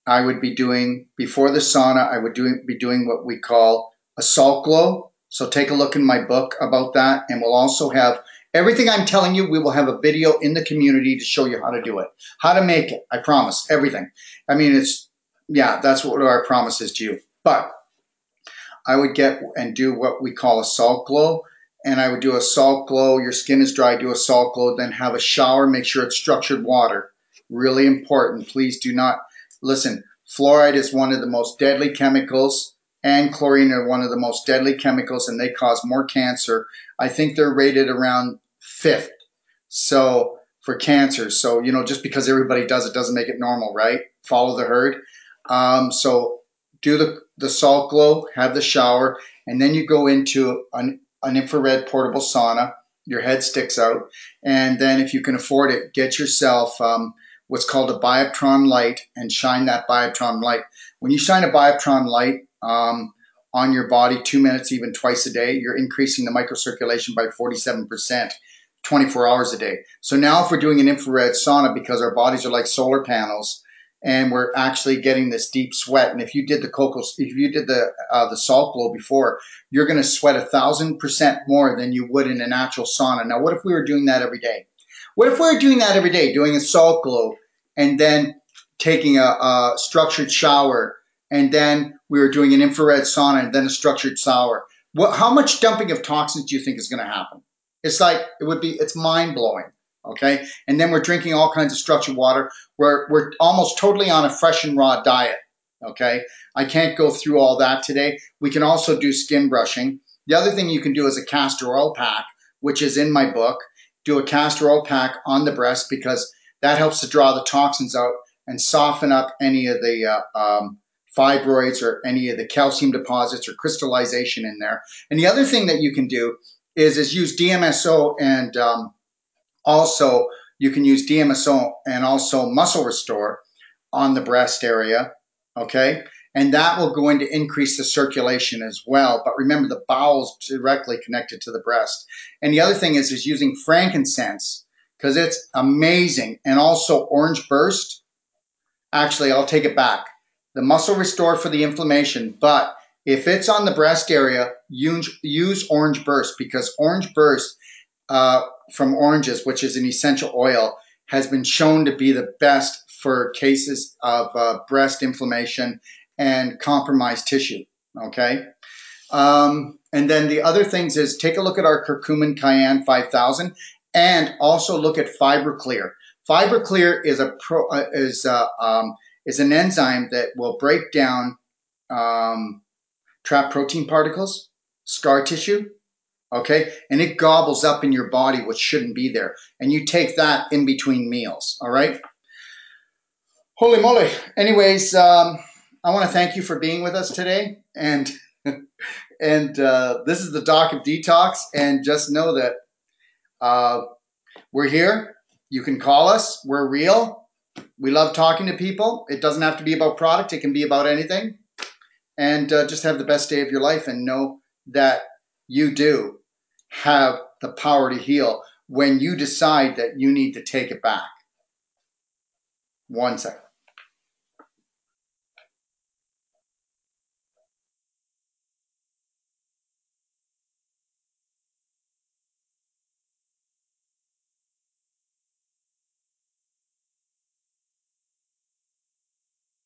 I would be doing before the sauna. I would do, be doing what we call a salt glow. So take a look in my book about that, and we'll also have everything I'm telling you. We will have a video in the community to show you how to do it, how to make it. I promise everything. I mean, it's yeah, that's what our promise is to you. But I would get and do what we call a salt glow. And I would do a salt glow. Your skin is dry, do a salt glow, then have a shower. Make sure it's structured water. Really important. Please do not listen. Fluoride is one of the most deadly chemicals, and chlorine are one of the most deadly chemicals, and they cause more cancer. I think they're rated around fifth. So for cancer. So, you know, just because everybody does it doesn't make it normal, right? Follow the herd. Um, so do the, the salt glow, have the shower, and then you go into an, an infrared portable sauna. Your head sticks out. And then if you can afford it, get yourself um, what's called a Bioptron light and shine that Bioptron light. When you shine a Bioptron light um, on your body two minutes, even twice a day, you're increasing the microcirculation by 47%. 24 hours a day. So now if we're doing an infrared sauna because our bodies are like solar panels, and we're actually getting this deep sweat. And if you did the cocoa, if you did the uh, the salt glow before, you're going to sweat a thousand percent more than you would in a natural sauna. Now, what if we were doing that every day? What if we were doing that every day, doing a salt glow, and then taking a, a structured shower, and then we were doing an infrared sauna, and then a structured shower? What, how much dumping of toxins do you think is going to happen? It's like it would be. It's mind blowing. Okay, and then we're drinking all kinds of structured water. We're we're almost totally on a fresh and raw diet. Okay, I can't go through all that today. We can also do skin brushing. The other thing you can do is a castor oil pack, which is in my book. Do a castor oil pack on the breast because that helps to draw the toxins out and soften up any of the uh, um, fibroids or any of the calcium deposits or crystallization in there. And the other thing that you can do is is use DMSO and um, also you can use DMSO and also muscle restore on the breast area. Okay. And that will go into increase the circulation as well. But remember, the bowels directly connected to the breast. And the other thing is, is using frankincense because it's amazing. And also orange burst. Actually, I'll take it back. The muscle restore for the inflammation, but if it's on the breast area, use, use orange burst because orange burst uh, from oranges, which is an essential oil, has been shown to be the best for cases of uh, breast inflammation and compromised tissue. Okay. Um, and then the other things is take a look at our curcumin cayenne 5000 and also look at FiberClear. FiberClear is a pro, uh, is uh, um, is an enzyme that will break down um, trapped protein particles, scar tissue, okay? And it gobbles up in your body what shouldn't be there. And you take that in between meals, all right? Holy moly. Anyways, um, I want to thank you for being with us today. And and uh, this is the Doc of Detox. And just know that uh, we're here. You can call us. We're real. We love talking to people. It doesn't have to be about product. It can be about anything. And uh, just have the best day of your life and know that you do have the power to heal when you decide that you need to take it back. One second.